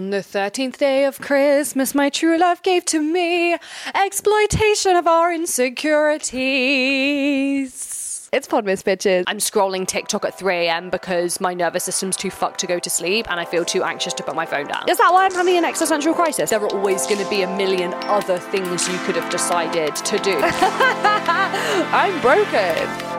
On the 13th day of Christmas, my true love gave to me exploitation of our insecurities. It's Podmas, bitches. I'm scrolling TikTok at 3 a.m. because my nervous system's too fucked to go to sleep and I feel too anxious to put my phone down. Is that why I'm having an existential crisis? There are always going to be a million other things you could have decided to do. I'm broken.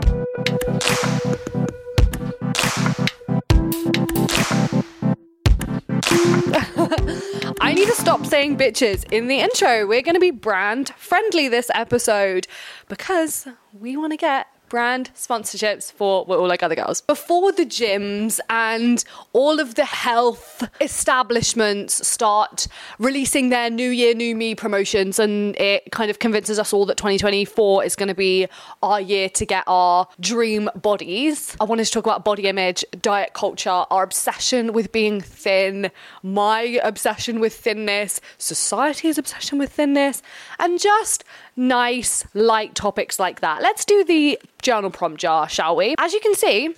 I need to stop saying bitches in the intro. We're going to be brand friendly this episode because we want to get brand sponsorships for We're All Like Other Girls. Before the gyms and all of the health establishments start releasing their New Year, New Me promotions, and it kind of convinces us all that 2024 is going to be our year to get our dream bodies. I wanted to talk about body image, diet culture, our obsession with being thin, my obsession with thinness, society's obsession with thinness, and just nice, light topics like that. Let's do the journal prompt jar, shall we? As you can see,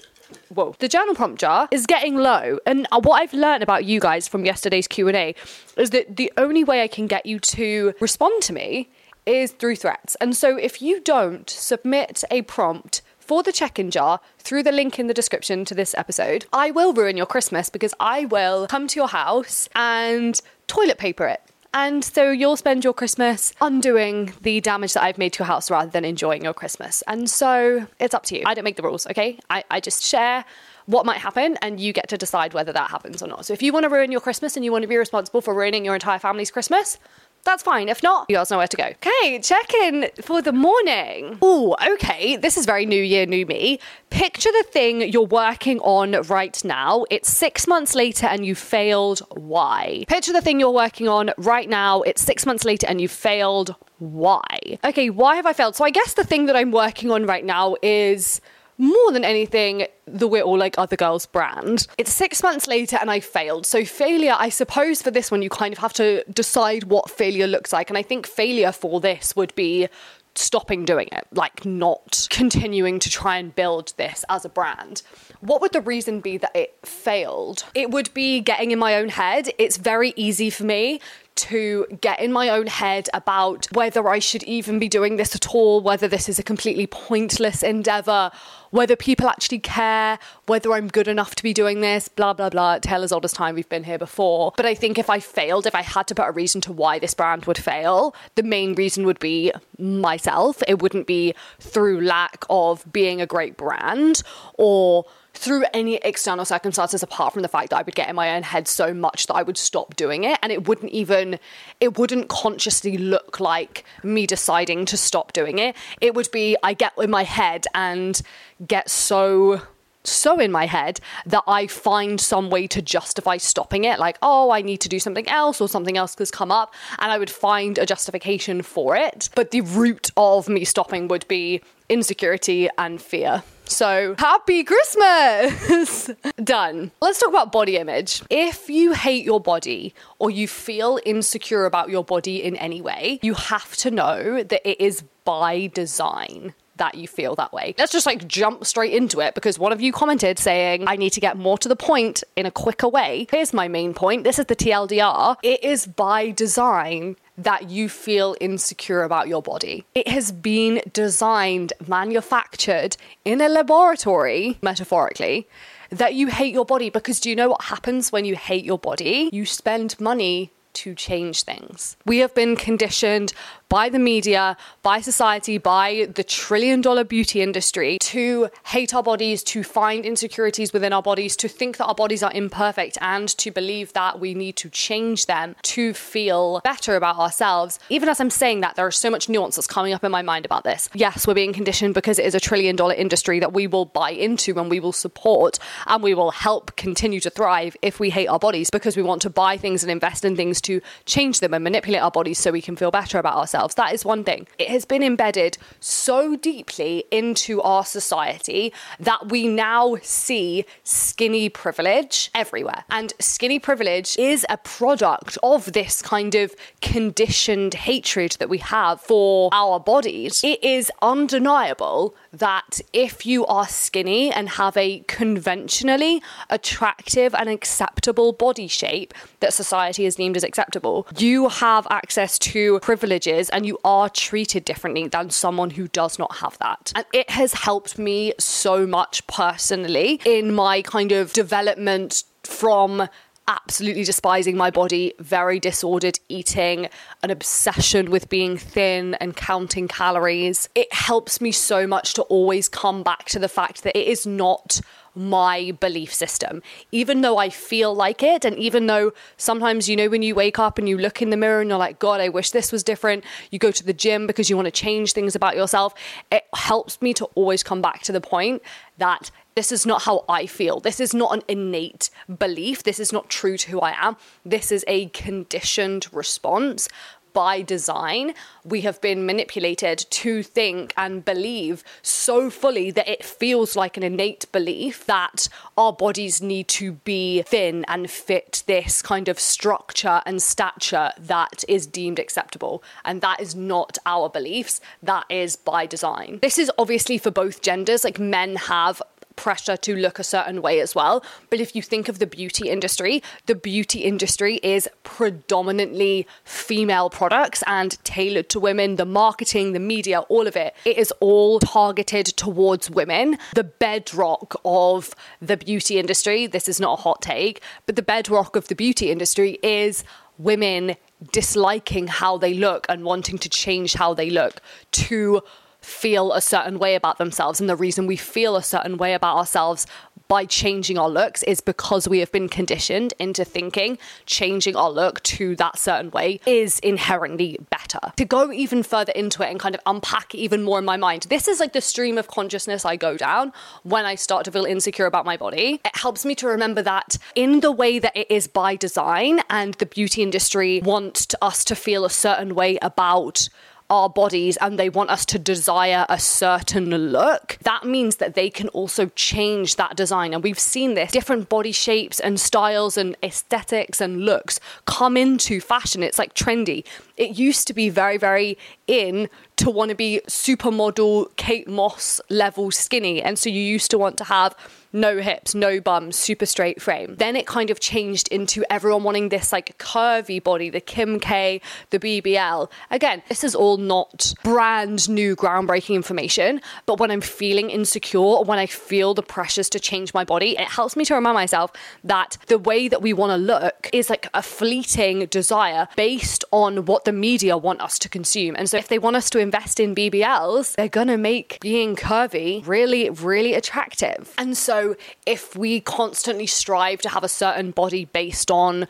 whoa the journal prompt jar is getting low and uh, what i've learned about you guys from yesterday's q&a is that the only way i can get you to respond to me is through threats and so if you don't submit a prompt for the check-in jar through the link in the description to this episode i will ruin your christmas because i will come to your house and toilet paper it and so you'll spend your Christmas undoing the damage that I've made to your house rather than enjoying your Christmas. And so it's up to you. I don't make the rules, okay? I, I just share what might happen and you get to decide whether that happens or not. So if you want to ruin your Christmas and you want to be responsible for ruining your entire family's Christmas, that's fine. If not, you guys know where to go. Okay, check in for the morning. Oh, okay. This is very new year, new me. Picture the thing you're working on right now. It's six months later and you failed. Why? Picture the thing you're working on right now. It's six months later and you failed. Why? Okay, why have I failed? So I guess the thing that I'm working on right now is more than anything, the We're All Like Other Girls brand. It's six months later and I failed. So, failure, I suppose for this one, you kind of have to decide what failure looks like. And I think failure for this would be stopping doing it, like not continuing to try and build this as a brand. What would the reason be that it failed? It would be getting in my own head. It's very easy for me to get in my own head about whether I should even be doing this at all, whether this is a completely pointless endeavor, whether people actually care, whether I'm good enough to be doing this, blah, blah, blah. Tale as old as time, we've been here before. But I think if I failed, if I had to put a reason to why this brand would fail, the main reason would be myself. It wouldn't be through lack of being a great brand or through any external circumstances apart from the fact that I would get in my own head so much that I would stop doing it. And it wouldn't even it wouldn't consciously look like me deciding to stop doing it. It would be I get in my head and get so so in my head that I find some way to justify stopping it, like, oh, I need to do something else or something else has come up, and I would find a justification for it. But the root of me stopping would be insecurity and fear. So, happy Christmas! Done. Let's talk about body image. If you hate your body or you feel insecure about your body in any way, you have to know that it is by design that you feel that way. Let's just like jump straight into it because one of you commented saying, I need to get more to the point in a quicker way. Here's my main point this is the TLDR. It is by design that you feel insecure about your body. It has been designed, manufactured in a laboratory, metaphorically, that you hate your body because do you know what happens when you hate your body? You spend money to change things. We have been conditioned by the media, by society, by the trillion dollar beauty industry to hate our bodies, to find insecurities within our bodies, to think that our bodies are imperfect, and to believe that we need to change them to feel better about ourselves. Even as I'm saying that, there is so much nuance that's coming up in my mind about this. Yes, we're being conditioned because it is a trillion dollar industry that we will buy into and we will support and we will help continue to thrive if we hate our bodies because we want to buy things and invest in things to change them and manipulate our bodies so we can feel better about ourselves. That is one thing. It has been embedded so deeply into our society that we now see skinny privilege everywhere. And skinny privilege is a product of this kind of conditioned hatred that we have for our bodies. It is undeniable that if you are skinny and have a conventionally attractive and acceptable body shape that society has deemed as acceptable, you have access to privileges and you are treated differently than someone who does not have that. And it has helped me so much personally in my kind of development from absolutely despising my body, very disordered eating, an obsession with being thin and counting calories. It helps me so much to always come back to the fact that it is not my belief system. Even though I feel like it, and even though sometimes, you know, when you wake up and you look in the mirror and you're like, God, I wish this was different, you go to the gym because you want to change things about yourself, it helps me to always come back to the point that this is not how I feel. This is not an innate belief. This is not true to who I am. This is a conditioned response by design, we have been manipulated to think and believe so fully that it feels like an innate belief that our bodies need to be thin and fit this kind of structure and stature that is deemed acceptable. And that is not our beliefs, that is by design. This is obviously for both genders, like men have pressure to look a certain way as well. But if you think of the beauty industry, the beauty industry is predominantly female products and tailored to women. The marketing, the media, all of it, it is all targeted towards women. The bedrock of the beauty industry, this is not a hot take, but the bedrock of the beauty industry is women disliking how they look and wanting to change how they look to feel a certain way about themselves. And the reason we feel a certain way about ourselves by changing our looks is because we have been conditioned into thinking changing our look to that certain way is inherently better. To go even further into it and kind of unpack even more in my mind, this is like the stream of consciousness I go down when I start to feel insecure about my body. It helps me to remember that in the way that it is by design and the beauty industry wants us to feel a certain way about our bodies and they want us to desire a certain look, that means that they can also change that design. And we've seen this different body shapes and styles and aesthetics and looks come into fashion. It's like trendy. It used to be very, very in to want to be supermodel Kate Moss level skinny. And so you used to want to have no hips, no bums, super straight frame. Then it kind of changed into everyone wanting this like curvy body, the Kim K, the BBL. Again, this is all not brand new groundbreaking information, but when I'm feeling insecure when I feel the pressures to change my body, it helps me to remind myself that the way that we want to look is like a fleeting desire based on what the media want us to consume. And so if they want us to invest in BBLs, they're going to make being curvy really, really attractive. And so if we constantly strive to have a certain body based on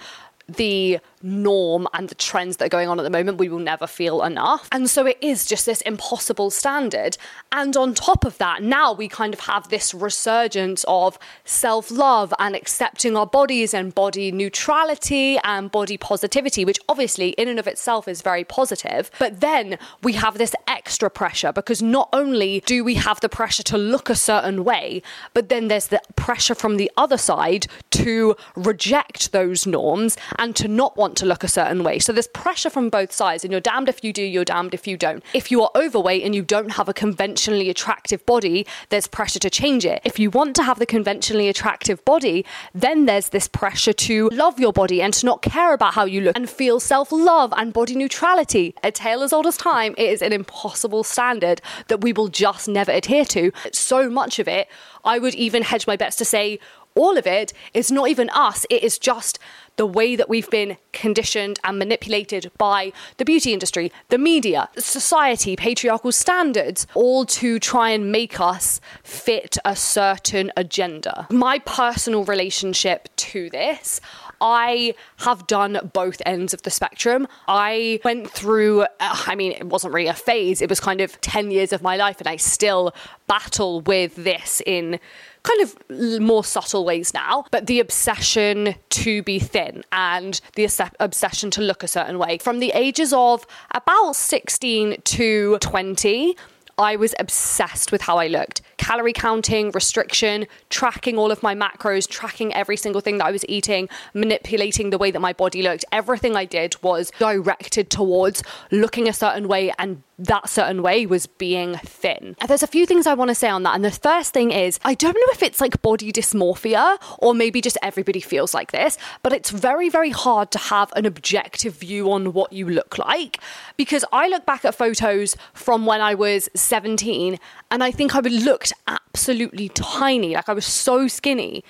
the norm and the trends that are going on at the moment, we will never feel enough. And so it is just this impossible standard. And on top of that, now we kind of have this resurgence of self love and accepting our bodies and body neutrality and body positivity, which obviously in and of itself is very positive. But then we have this extra pressure because not only do we have the pressure to look a certain way, but then there's the pressure from the other side to reject those norms and to not want to look a certain way. So there's pressure from both sides, and you're damned if you do, you're damned if you don't. If you are overweight and you don't have a conventionally attractive body, there's pressure to change it. If you want to have the conventionally attractive body, then there's this pressure to love your body and to not care about how you look and feel self love and body neutrality. A tale as old as time, it is an impossible standard that we will just never adhere to. So much of it, I would even hedge my bets to say, all of it is not even us, it is just the way that we've been conditioned and manipulated by the beauty industry, the media, society, patriarchal standards, all to try and make us fit a certain agenda. My personal relationship to this, I have done both ends of the spectrum. I went through, uh, I mean, it wasn't really a phase, it was kind of 10 years of my life, and I still battle with this in kind of more subtle ways now, but the obsession to be thin and the obsession to look a certain way. From the ages of about 16 to 20, I was obsessed with how I looked. calorie counting, restriction, tracking all of my macros, tracking every single thing that I was eating, manipulating the way that my body looked. Everything I did was directed towards looking a certain way and that certain way was being thin. And there's a few things I want to say on that. And the first thing is, I don't know if it's like body dysmorphia or maybe just everybody feels like this, but it's very, very hard to have an objective view on what you look like because I look back at photos from when I was 17 and I think I looked absolutely tiny. Like I was so skinny.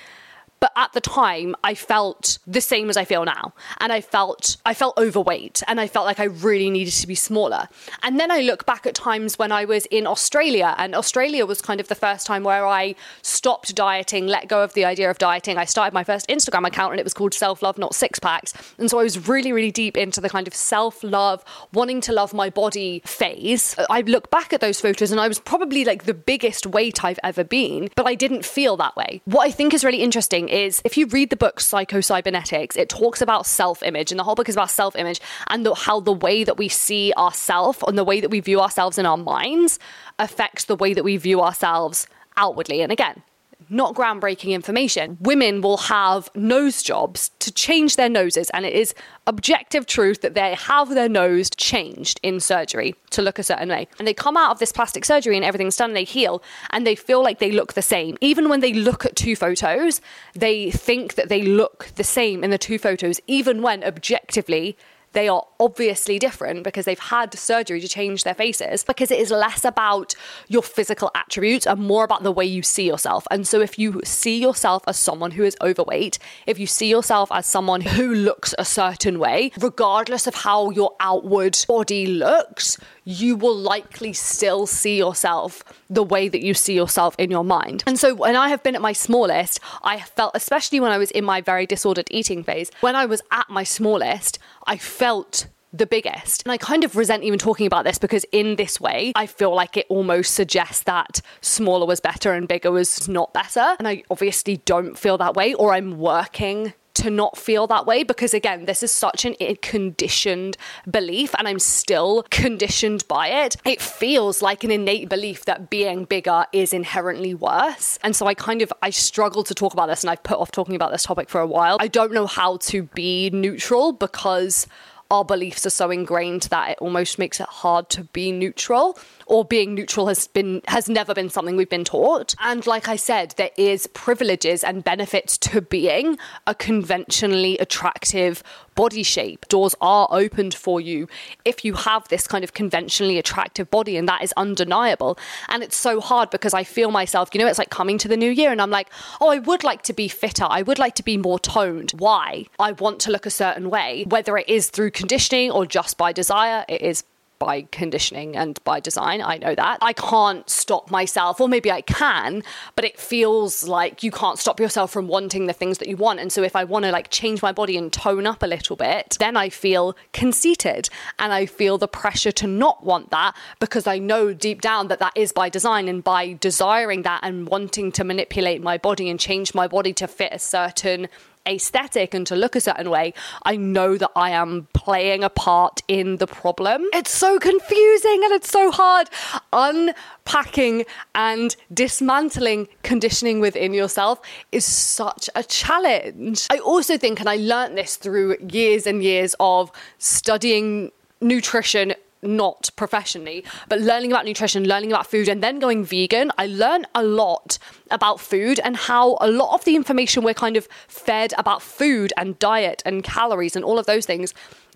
But at the time, I felt the same as I feel now. And I felt I felt overweight and I felt like I really needed to be smaller. And then I look back at times when I was in Australia and Australia was kind of the first time where I stopped dieting, let go of the idea of dieting. I started my first Instagram account and it was called Self Love Not Six Packs. And so I was really really deep into the kind of self-love, wanting to love my body phase. I look back at those photos and I was probably like the biggest weight I've ever been, but I didn't feel that way. What I think is really interesting is if you read the book Psycho-Cybernetics, it talks about self image, and the whole book is about self image and the, how the way that we see ourselves and the way that we view ourselves in our minds affects the way that we view ourselves outwardly. And again, not groundbreaking information. Women will have nose jobs to change their noses, and it is objective truth that they have their nose changed in surgery to look a certain way. And they come out of this plastic surgery and everything's done, they heal, and they feel like they look the same. Even when they look at two photos, they think that they look the same in the two photos, even when objectively they are obviously different because they've had surgery to change their faces because it is less about your physical attributes and more about the way you see yourself. And so if you see yourself as someone who is overweight, if you see yourself as someone who looks a certain way, regardless of how your outward body looks, you will likely still see yourself the way that you see yourself in your mind. And so when I have been at my smallest, I felt, especially when I was in my very disordered eating phase, when I was at my smallest, I felt the biggest. And I kind of resent even talking about this because, in this way, I feel like it almost suggests that smaller was better and bigger was not better. And I obviously don't feel that way, or I'm working to not feel that way because again this is such an conditioned belief and I'm still conditioned by it. It feels like an innate belief that being bigger is inherently worse. And so I kind of I struggle to talk about this and I've put off talking about this topic for a while. I don't know how to be neutral because our beliefs are so ingrained that it almost makes it hard to be neutral or being neutral has been has never been something we've been taught. And like i said there is privileges and benefits to being a conventionally attractive body shape. Doors are opened for you if you have this kind of conventionally attractive body and that is undeniable. And it's so hard because i feel myself you know it's like coming to the new year and i'm like oh i would like to be fitter. I would like to be more toned. Why? I want to look a certain way whether it is through conditioning or just by desire. It is by conditioning and by design. I know that. I can't stop myself, or maybe I can, but it feels like you can't stop yourself from wanting the things that you want. And so if I want to like change my body and tone up a little bit, then I feel conceited and I feel the pressure to not want that because I know deep down that that is by design. And by desiring that and wanting to manipulate my body and change my body to fit a certain aesthetic and to look a certain way, I know that I am playing a part in the problem. It's so confusing and it's so hard. Unpacking and dismantling conditioning within yourself is such a challenge. I also think, and I learned this through years and years of studying nutrition not professionally, but learning about nutrition, learning about food, and then going vegan, I learned a lot about food and how a lot of the information we're kind of fed about food and diet and calories and all of those things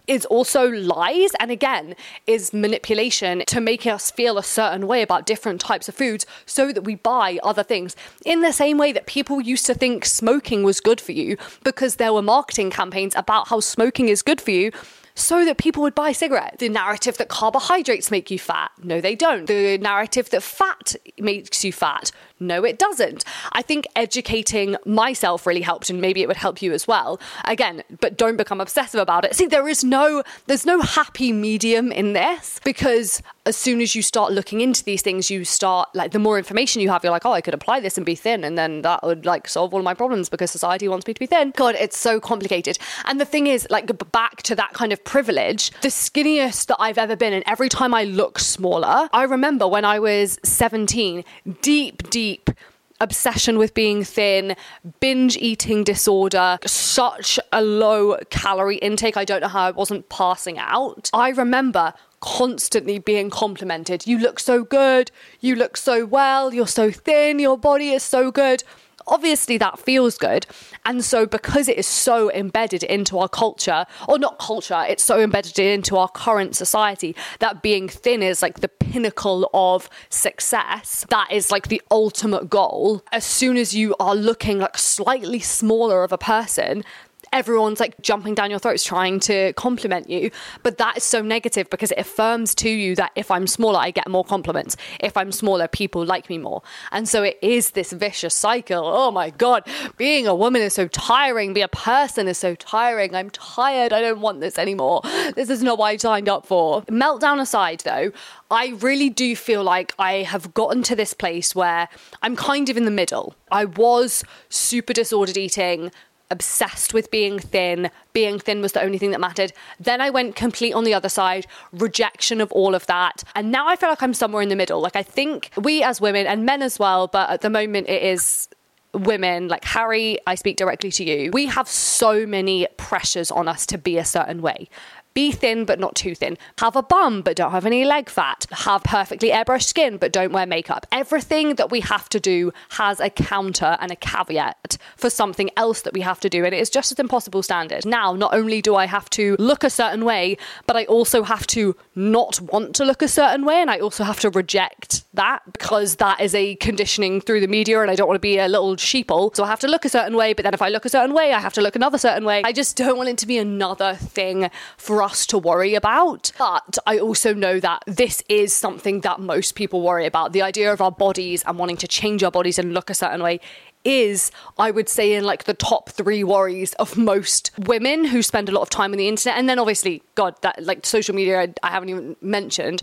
is also lies and again is manipulation to make us feel a certain way about different types of foods so that we buy other things. In the same way that people used to think smoking was good for you because there were marketing campaigns about how smoking is good for you so that people would buy cigarettes. The narrative that carbohydrates make you fat, no, they don't. The narrative that fat makes you fat, no, it doesn't. I think educating myself really helped, and maybe it would help you as well. Again, but don't become obsessive about it. See, there is no there's no happy medium in this because as soon as you start looking into these things, you start like the more information you have, you're like, oh, I could apply this and be thin, and then that would like solve all my problems because society wants me to be thin. God, it's so complicated. And the thing is, like back to that kind of privilege, the skinniest that I've ever been, and every time I look smaller, I remember when I was 17, deep, deep deep obsession with being thin, binge eating disorder, such a low calorie intake. I don't know how I wasn't passing out. I remember constantly being complimented. You look so good. You look so well. You're so thin. Your body is so good obviously that feels good. And so, because it is so embedded into our culture, or not culture, it's so embedded into our current society that being thin is like the pinnacle of success. That is like the ultimate goal. As soon as you are looking like slightly smaller of a person, everyone's like jumping down your throats trying to compliment you. But that is so negative because it affirms to you that if I'm smaller, I get more compliments. If I'm smaller, people like me more. And so it is this vicious cycle. Oh my God, being a woman is so tiring. Being a person is so tiring. I'm tired. I don't want this anymore. This is not what I signed up for. Meltdown aside, though, I really do feel like I have gotten to this place where I'm kind of in the middle. I was super disordered eating, obsessed with being thin. Being thin was the only thing that mattered. Then I went complete on the other side, rejection of all of that. And now I feel like I'm somewhere in the middle. Like I think we as women and men as well, but at the moment it is women, like Harry, I speak directly to you, we have so many pressures on us to be a certain way. Be thin, but not too thin. Have a bum, but don't have any leg fat. Have perfectly airbrushed skin, but don't wear makeup. Everything that we have to do has a counter and a caveat for something else that we have to do. And it is just an impossible standard. Now, not only do I have to look a certain way, but I also have to not want to look a certain way. And I also have to reject that because that is a conditioning through the media and I don't want to be a little sheeple. So I have to look a certain way, but then if I look a certain way, I have to look another certain way. I just don't want it to be another thing for us to worry about. But I also know that this is something that most people worry about. The idea of our bodies and wanting to change our bodies and look a certain way is, I would say, in like the top three worries of most women who spend a lot of time on the internet. And then obviously, God, that like social media, I, I haven't even mentioned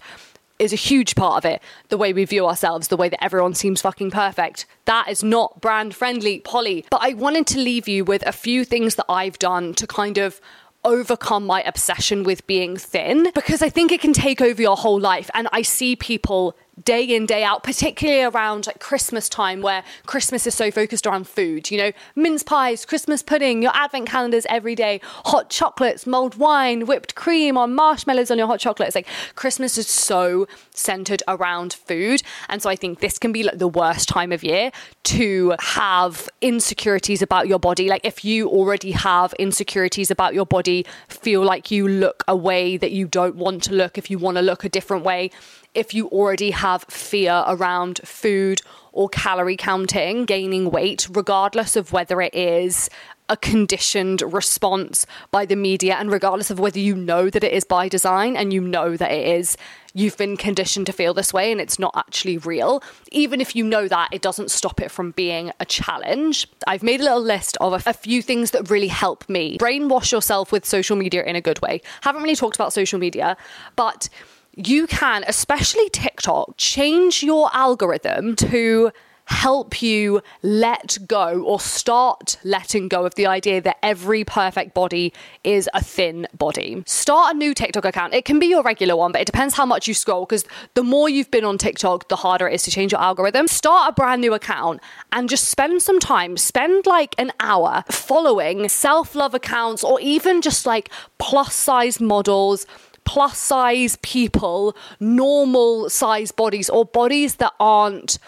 is a huge part of it. The way we view ourselves, the way that everyone seems fucking perfect. That is not brand friendly, Polly. But I wanted to leave you with a few things that I've done to kind of overcome my obsession with being thin because I think it can take over your whole life. And I see people day in day out particularly around like christmas time where christmas is so focused around food you know? Mince pies christmas pudding your advent calendars every day hot chocolates mulled wine whipped cream or marshmallows on your hot chocolates. Like christmas is so centered around food. And so i think this can be like the worst time of year to have insecurities about your body. Like if you already have insecurities about your body feel like you look a way that you don't want to look if you want to look a different way if you already have fear around food or calorie counting, gaining weight, regardless of whether it is a conditioned response by the media and regardless of whether you know that it is by design and you know that it is you've been conditioned to feel this way and it's not actually real. Even if you know that it doesn't stop it from being a challenge. I've made a little list of a, few things that really help me. Brainwash yourself with social media in a good way. Haven't really talked about social media but you can, especially TikTok, change your algorithm to help you let go or start letting go of the idea that every perfect body is a thin body. Start a new TikTok account. It can be your regular one, but it depends how much you scroll because the more you've been on TikTok, the harder it is to change your algorithm. Start a brand new account and just spend some time, spend like an hour following self love accounts or even just like plus size models plus size people, normal size bodies, or bodies that aren't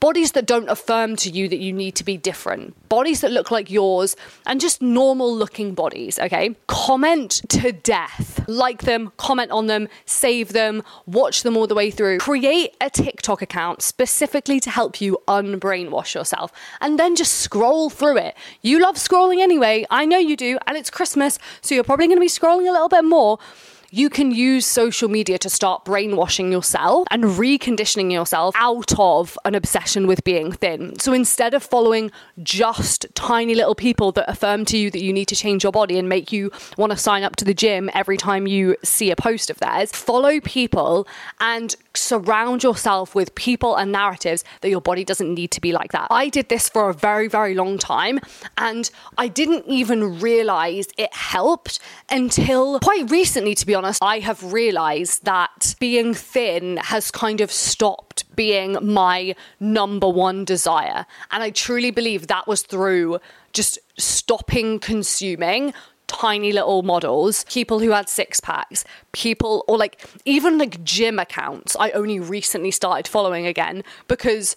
bodies that don't affirm to you that you need to be different, bodies that look like yours, and just normal looking bodies, okay? Comment to death. Like them, comment on them, save them, watch them all the way through. Create a TikTok account specifically to help you unbrainwash yourself, and then just scroll through it. You love scrolling anyway, I know you do, and it's Christmas, so you're probably gonna be scrolling a little bit more you can use social media to start brainwashing yourself and reconditioning yourself out of an obsession with being thin. So instead of following just tiny little people that affirm to you that you need to change your body and make you want to sign up to the gym every time you see a post of theirs, follow people and surround yourself with people and narratives that your body doesn't need to be like that. I did this for a very, very long time and I didn't even realize it helped until quite recently, to be honest, I have realized that being thin has kind of stopped being my number one desire. And I truly believe that was through just stopping consuming tiny little models, people who had six packs, people, or like even like gym accounts, I only recently started following again because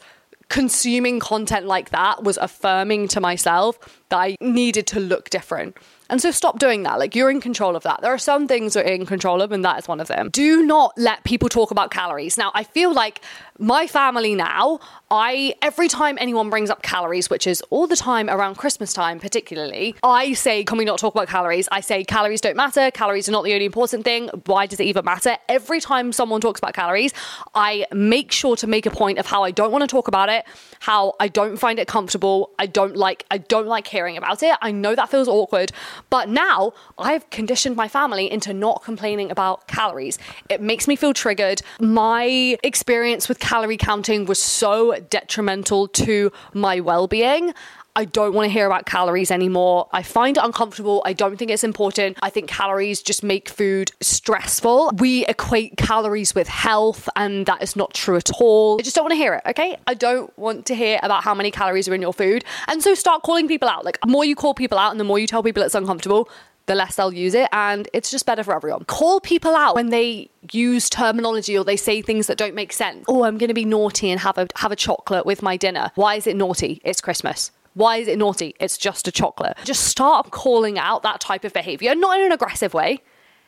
consuming content like that was affirming to myself that I needed to look different. And so stop doing that. Like you're in control of that. There are some things you're in control of, and that is one of them. Do not let people talk about calories. Now, I feel like my family now, I every time anyone brings up calories, which is all the time around Christmas time, particularly, I say, "Can we not talk about calories?" I say, "Calories don't matter. Calories are not the only important thing. Why does it even matter?" Every time someone talks about calories, I make sure to make a point of how I don't want to talk about it, how I don't find it comfortable. I don't like. I don't like hearing about it. I know that feels awkward, but now I've conditioned my family into not complaining about calories. It makes me feel triggered. My experience with calorie counting was so detrimental to my well being. I don't want to hear about calories anymore. I find it uncomfortable. I don't think it's important. I think calories just make food stressful. We equate calories with health, and that is not true at all. I just don't want to hear it, okay? I don't want to hear about how many calories are in your food. And so start calling people out. Like, the more you call people out and the more you tell people it's uncomfortable, the less they'll use it and it's just better for everyone. Call people out when they use terminology or they say things that don't make sense. Oh, I'm going to be naughty and have a have a chocolate with my dinner. Why is it naughty? It's Christmas. Why is it naughty? It's just a chocolate. Just start calling out that type of behavior, not in an aggressive way.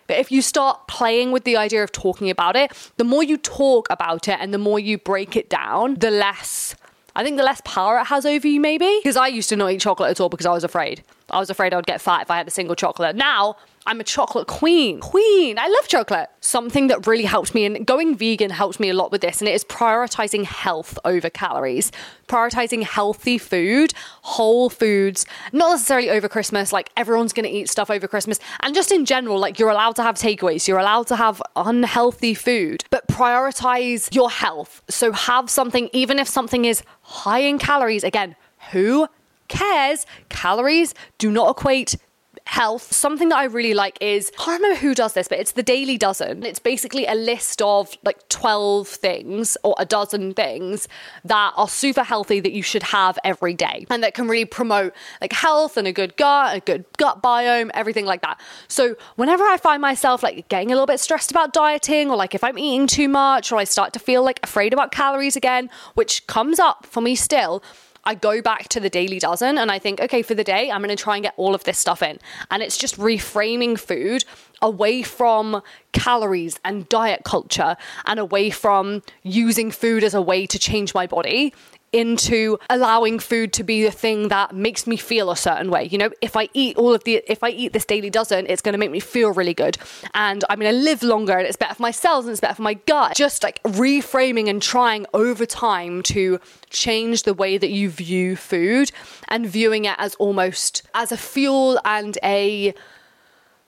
But if you start playing with the idea of talking about it, the more you talk about it and the more you break it down, the less I think the less power it has over you, maybe. Because I used to not eat chocolate at all because I was afraid. I was afraid I would get fat if I had a single chocolate. Now I'm a chocolate queen. Queen. I love chocolate. Something that really helped me and going vegan helped me a lot with this, and it is prioritizing health over calories. Prioritizing healthy food, whole foods, not necessarily over Christmas, like everyone's gonna eat stuff over Christmas. And just in general, like you're allowed to have takeaways, you're allowed to have unhealthy food, but prioritize your health. So have something, even if something is high in calories, again, who cares? Calories do not equate health. Something that I really like is I can't remember who does this, but it's the Daily Dozen. It's basically a list of like 12 things or a dozen things that are super healthy that you should have every day and that can really promote like health and a good gut, a good gut biome, everything like that. So whenever I find myself like getting a little bit stressed about dieting or like if I'm eating too much or I start to feel like afraid about calories again, which comes up for me still, I go back to the daily dozen and I think, okay, for the day, I'm going to try and get all of this stuff in. And it's just reframing food away from calories and diet culture and away from using food as a way to change my body into allowing food to be the thing that makes me feel a certain way. You know, if I eat all of the, if I eat this daily dozen, it's going to make me feel really good and I'm going to live longer and it's better for my cells and it's better for my gut. Just like reframing and trying over time to change the way that you view food and viewing it as almost as a fuel and a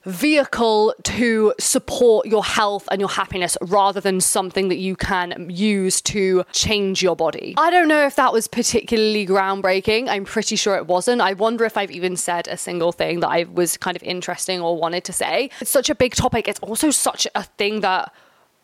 vehicle to support your health and your happiness rather than something that you can use to change your body. I don't know if that was particularly groundbreaking. I'm pretty sure it wasn't. I wonder if I've even said a single thing that I was kind of interesting or wanted to say. It's such a big topic. It's also such a thing that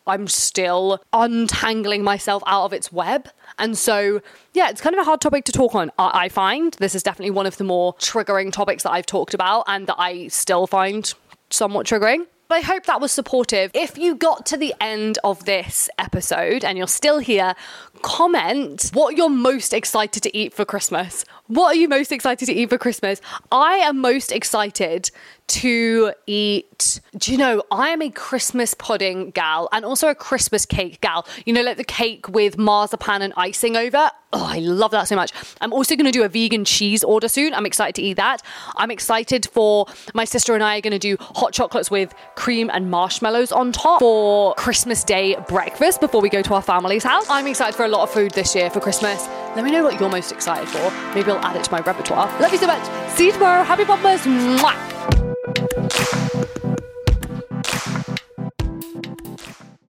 I'm still untangling myself out of its web. And so, yeah, it's kind of a hard topic to talk on. I, find this is definitely one of the more triggering topics that I've talked about and that I still find somewhat triggering. But I hope that was supportive. If you got to the end of this episode and you're still here, comment what you're most excited to eat for Christmas. What are you most excited to eat for Christmas? I am most excited to eat. Do you know, I am a Christmas pudding gal and also a Christmas cake gal. You know, like the cake with marzipan and icing over. Oh, I love that so much. I'm also going to do a vegan cheese order soon. I'm excited to eat that. I'm excited for my sister and I are going to do hot chocolates with cream and marshmallows on top for Christmas Day breakfast before we go to our family's house. I'm excited for a lot of food this year for Christmas. Let me know what you're most excited for. Maybe I'll add it to my repertoire. Love you so much. See you tomorrow. Happy Podmas. Mwah.